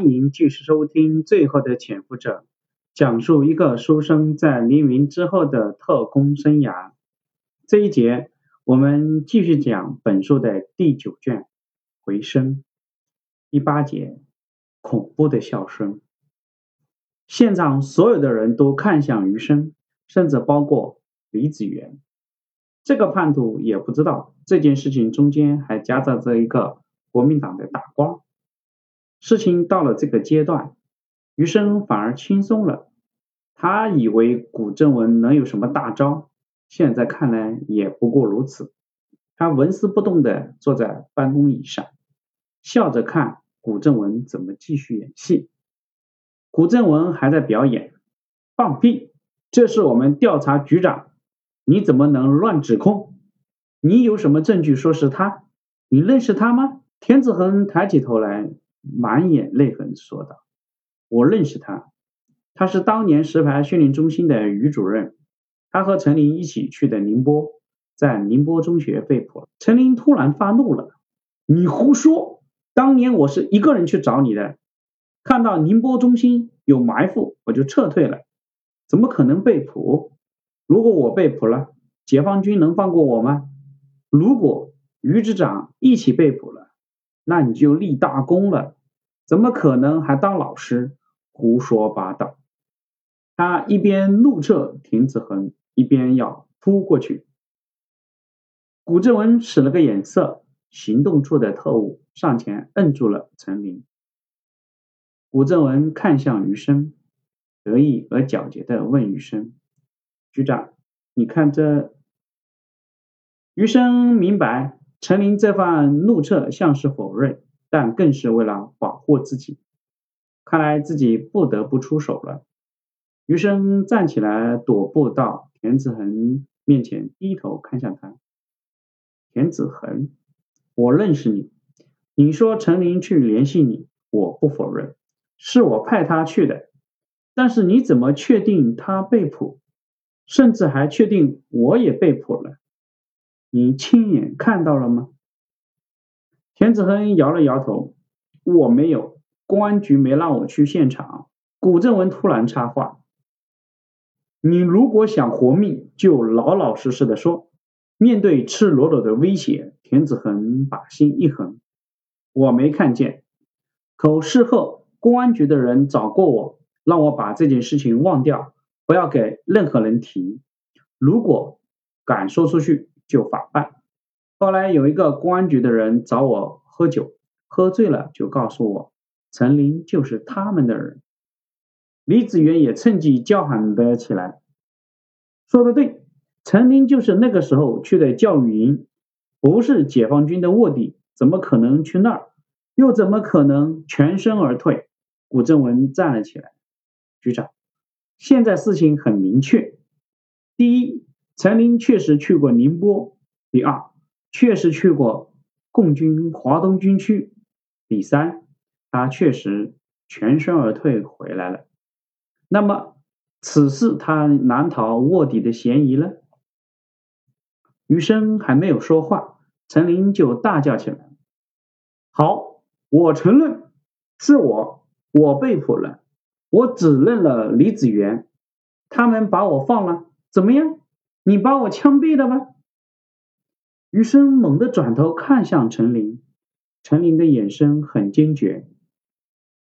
欢迎继续收听《最后的潜伏者》，讲述一个书生在黎明之后的特工生涯。这一节我们继续讲本书的第九卷《回声》第八节“恐怖的笑声”。现场所有的人都看向余生，甚至包括李子元。这个叛徒也不知道这件事情中间还夹杂着一个国民党的大官。事情到了这个阶段，余生反而轻松了。他以为古正文能有什么大招，现在看来也不过如此。他纹丝不动地坐在办公椅上，笑着看古正文怎么继续演戏。古正文还在表演，放屁！这是我们调查局长，你怎么能乱指控？你有什么证据说是他？你认识他吗？田子恒抬起头来。满眼泪痕说道：“我认识他，他是当年石牌训练中心的于主任。他和陈林一起去的宁波，在宁波中学被捕了。”陈林突然发怒了：“你胡说！当年我是一个人去找你的，看到宁波中心有埋伏，我就撤退了，怎么可能被捕？如果我被捕了，解放军能放过我吗？如果于局长一起被捕了？”那你就立大功了，怎么可能还当老师？胡说八道！他一边怒斥田子恒，一边要扑过去。古正文使了个眼色，行动处的特务上前摁住了陈林。古正文看向余生，得意而狡黠的问余生：“局长，你看这？”余生明白。陈林这番怒斥像是否认，但更是为了保护自己。看来自己不得不出手了。余生站起来，踱步到田子恒面前，低头看向他。田子恒，我认识你。你说陈林去联系你，我不否认，是我派他去的。但是你怎么确定他被捕？甚至还确定我也被捕了？你亲眼看到了吗？田子恒摇了摇头，我没有，公安局没让我去现场。古正文突然插话：“你如果想活命，就老老实实的说。”面对赤裸裸的威胁，田子恒把心一横：“我没看见，可事后公安局的人找过我，让我把这件事情忘掉，不要给任何人提。如果敢说出去。”就法办。后来有一个公安局的人找我喝酒，喝醉了就告诉我，陈林就是他们的人。李子元也趁机叫喊了起来，说的对，陈林就是那个时候去的教育营，不是解放军的卧底，怎么可能去那儿？又怎么可能全身而退？古正文站了起来，局长，现在事情很明确，第一。陈林确实去过宁波。第二，确实去过共军华东军区。第三，他确实全身而退回来了。那么，此事他难逃卧底的嫌疑了。余生还没有说话，陈林就大叫起来：“好，我承认是我，我被捕了，我指认了李子元，他们把我放了，怎么样？”你把我枪毙了吧？余生猛地转头看向陈林，陈林的眼神很坚决。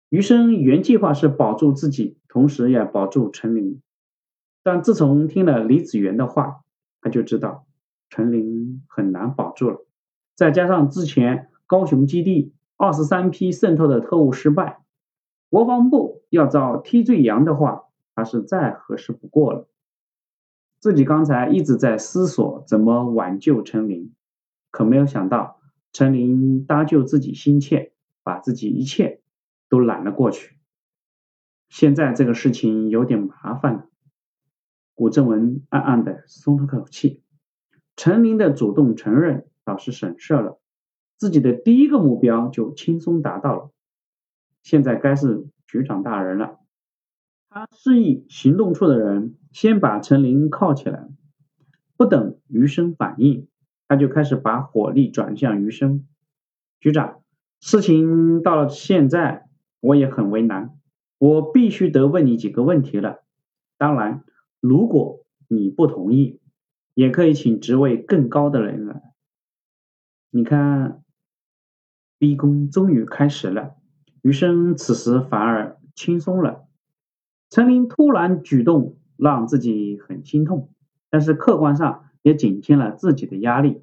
余生原计划是保住自己，同时也保住陈林。但自从听了李子元的话，他就知道陈林很难保住了。再加上之前高雄基地二十三批渗透的特务失败，国防部要造替罪羊的话，他是再合适不过了。自己刚才一直在思索怎么挽救陈林，可没有想到陈林搭救自己心切，把自己一切都揽了过去。现在这个事情有点麻烦了。古正文暗暗的松了口气，陈林的主动承认倒是省事了，自己的第一个目标就轻松达到了。现在该是局长大人了。他示意行动处的人先把陈林铐起来，不等余生反应，他就开始把火力转向余生。局长，事情到了现在，我也很为难，我必须得问你几个问题了。当然，如果你不同意，也可以请职位更高的人来。你看，逼宫终于开始了。余生此时反而轻松了。陈琳突然举动让自己很心痛，但是客观上也减轻了自己的压力。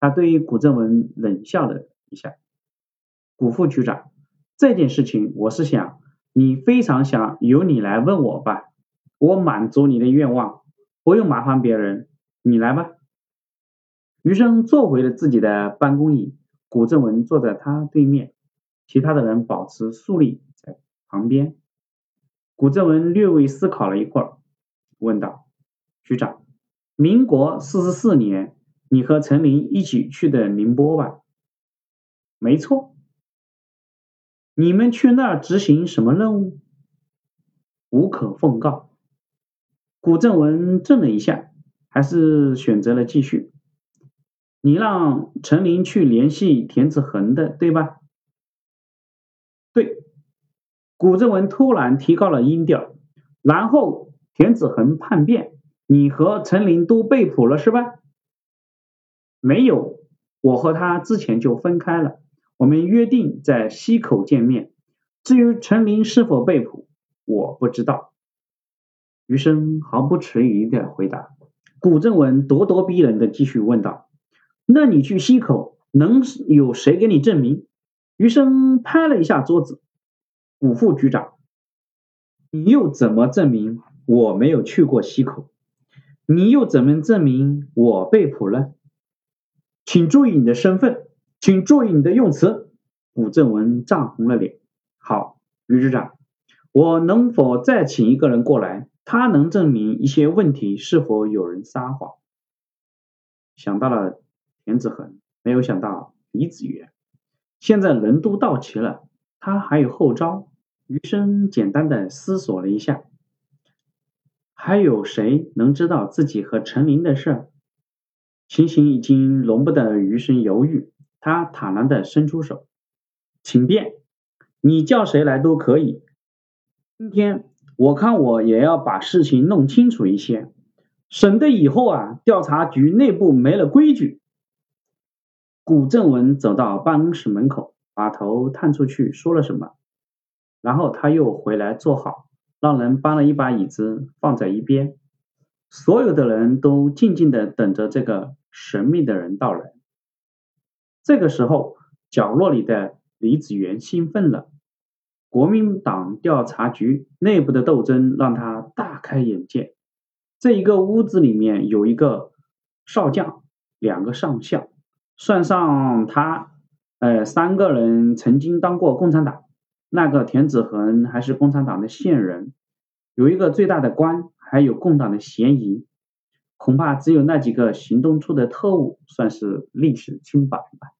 他对于古正文冷笑了一下：“古副局长，这件事情我是想你非常想由你来问我吧，我满足你的愿望，不用麻烦别人，你来吧。”余生坐回了自己的办公椅，古正文坐在他对面。其他的人保持肃立在旁边。古正文略微思考了一会儿，问道：“局长，民国四十四年，你和陈林一起去的宁波吧？”“没错。”“你们去那儿执行什么任务？”“无可奉告。”古正文怔了一下，还是选择了继续。“你让陈林去联系田子恒的，对吧？”对，古正文突然提高了音调，然后袁子恒叛变，你和陈林都被捕了是吧？没有，我和他之前就分开了，我们约定在溪口见面。至于陈林是否被捕，我不知道。余生毫不迟疑的回答。古正文咄咄逼人的继续问道：“那你去溪口，能有谁给你证明？”余生拍了一下桌子，古副局长，你又怎么证明我没有去过溪口？你又怎么证明我被捕了？请注意你的身份，请注意你的用词。古正文涨红了脸。好，余局长，我能否再请一个人过来？他能证明一些问题是否有人撒谎？想到了田子恒，没有想到李子元。现在人都到齐了，他还有后招。余生简单的思索了一下，还有谁能知道自己和陈琳的事？情形已经容不得余生犹豫，他坦然的伸出手，请便，你叫谁来都可以。今天我看我也要把事情弄清楚一些，省得以后啊调查局内部没了规矩。古正文走到办公室门口，把头探出去，说了什么，然后他又回来坐好，让人搬了一把椅子放在一边，所有的人都静静的等着这个神秘的人到来。这个时候，角落里的李子元兴奋了，国民党调查局内部的斗争让他大开眼界。这一个屋子里面有一个少将，两个上校。算上他，呃，三个人曾经当过共产党，那个田子恒还是共产党的线人，有一个最大的官，还有共党的嫌疑，恐怕只有那几个行动处的特务算是历史清白吧。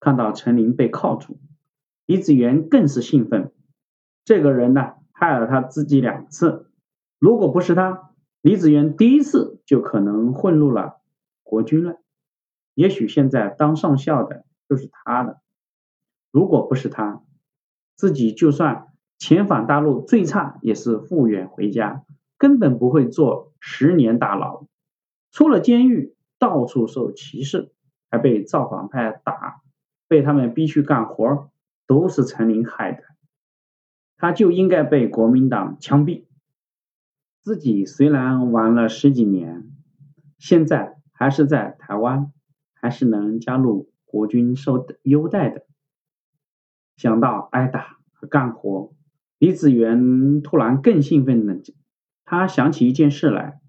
看到陈林被铐住，李子元更是兴奋，这个人呢害了他自己两次，如果不是他，李子元第一次就可能混入了国军了。也许现在当上校的就是他了。如果不是他，自己就算遣返大陆，最差也是复员回家，根本不会坐十年大牢。出了监狱，到处受歧视，还被造反派打，被他们逼去干活，都是陈林害的。他就应该被国民党枪毙。自己虽然玩了十几年，现在还是在台湾。还是能加入国军受优待的。想到挨打和干活，李子元突然更兴奋了。他想起一件事来，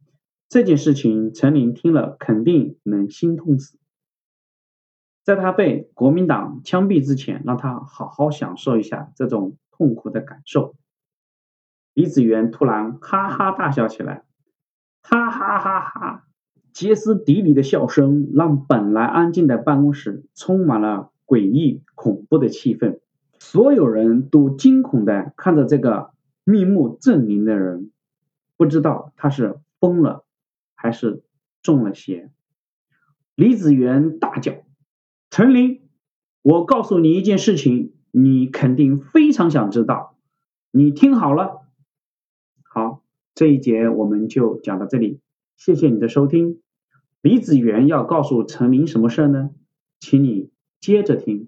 这件事情陈林听了肯定能心痛死。在他被国民党枪毙之前，让他好好享受一下这种痛苦的感受。李子元突然哈哈大笑起来，哈哈哈哈。歇斯底里的笑声让本来安静的办公室充满了诡异恐怖的气氛，所有人都惊恐的看着这个面目狰狞的人，不知道他是疯了还是中了邪。李子元大叫：“陈林，我告诉你一件事情，你肯定非常想知道。你听好了，好，这一节我们就讲到这里，谢谢你的收听。李子元要告诉陈林什么事呢？请你接着听。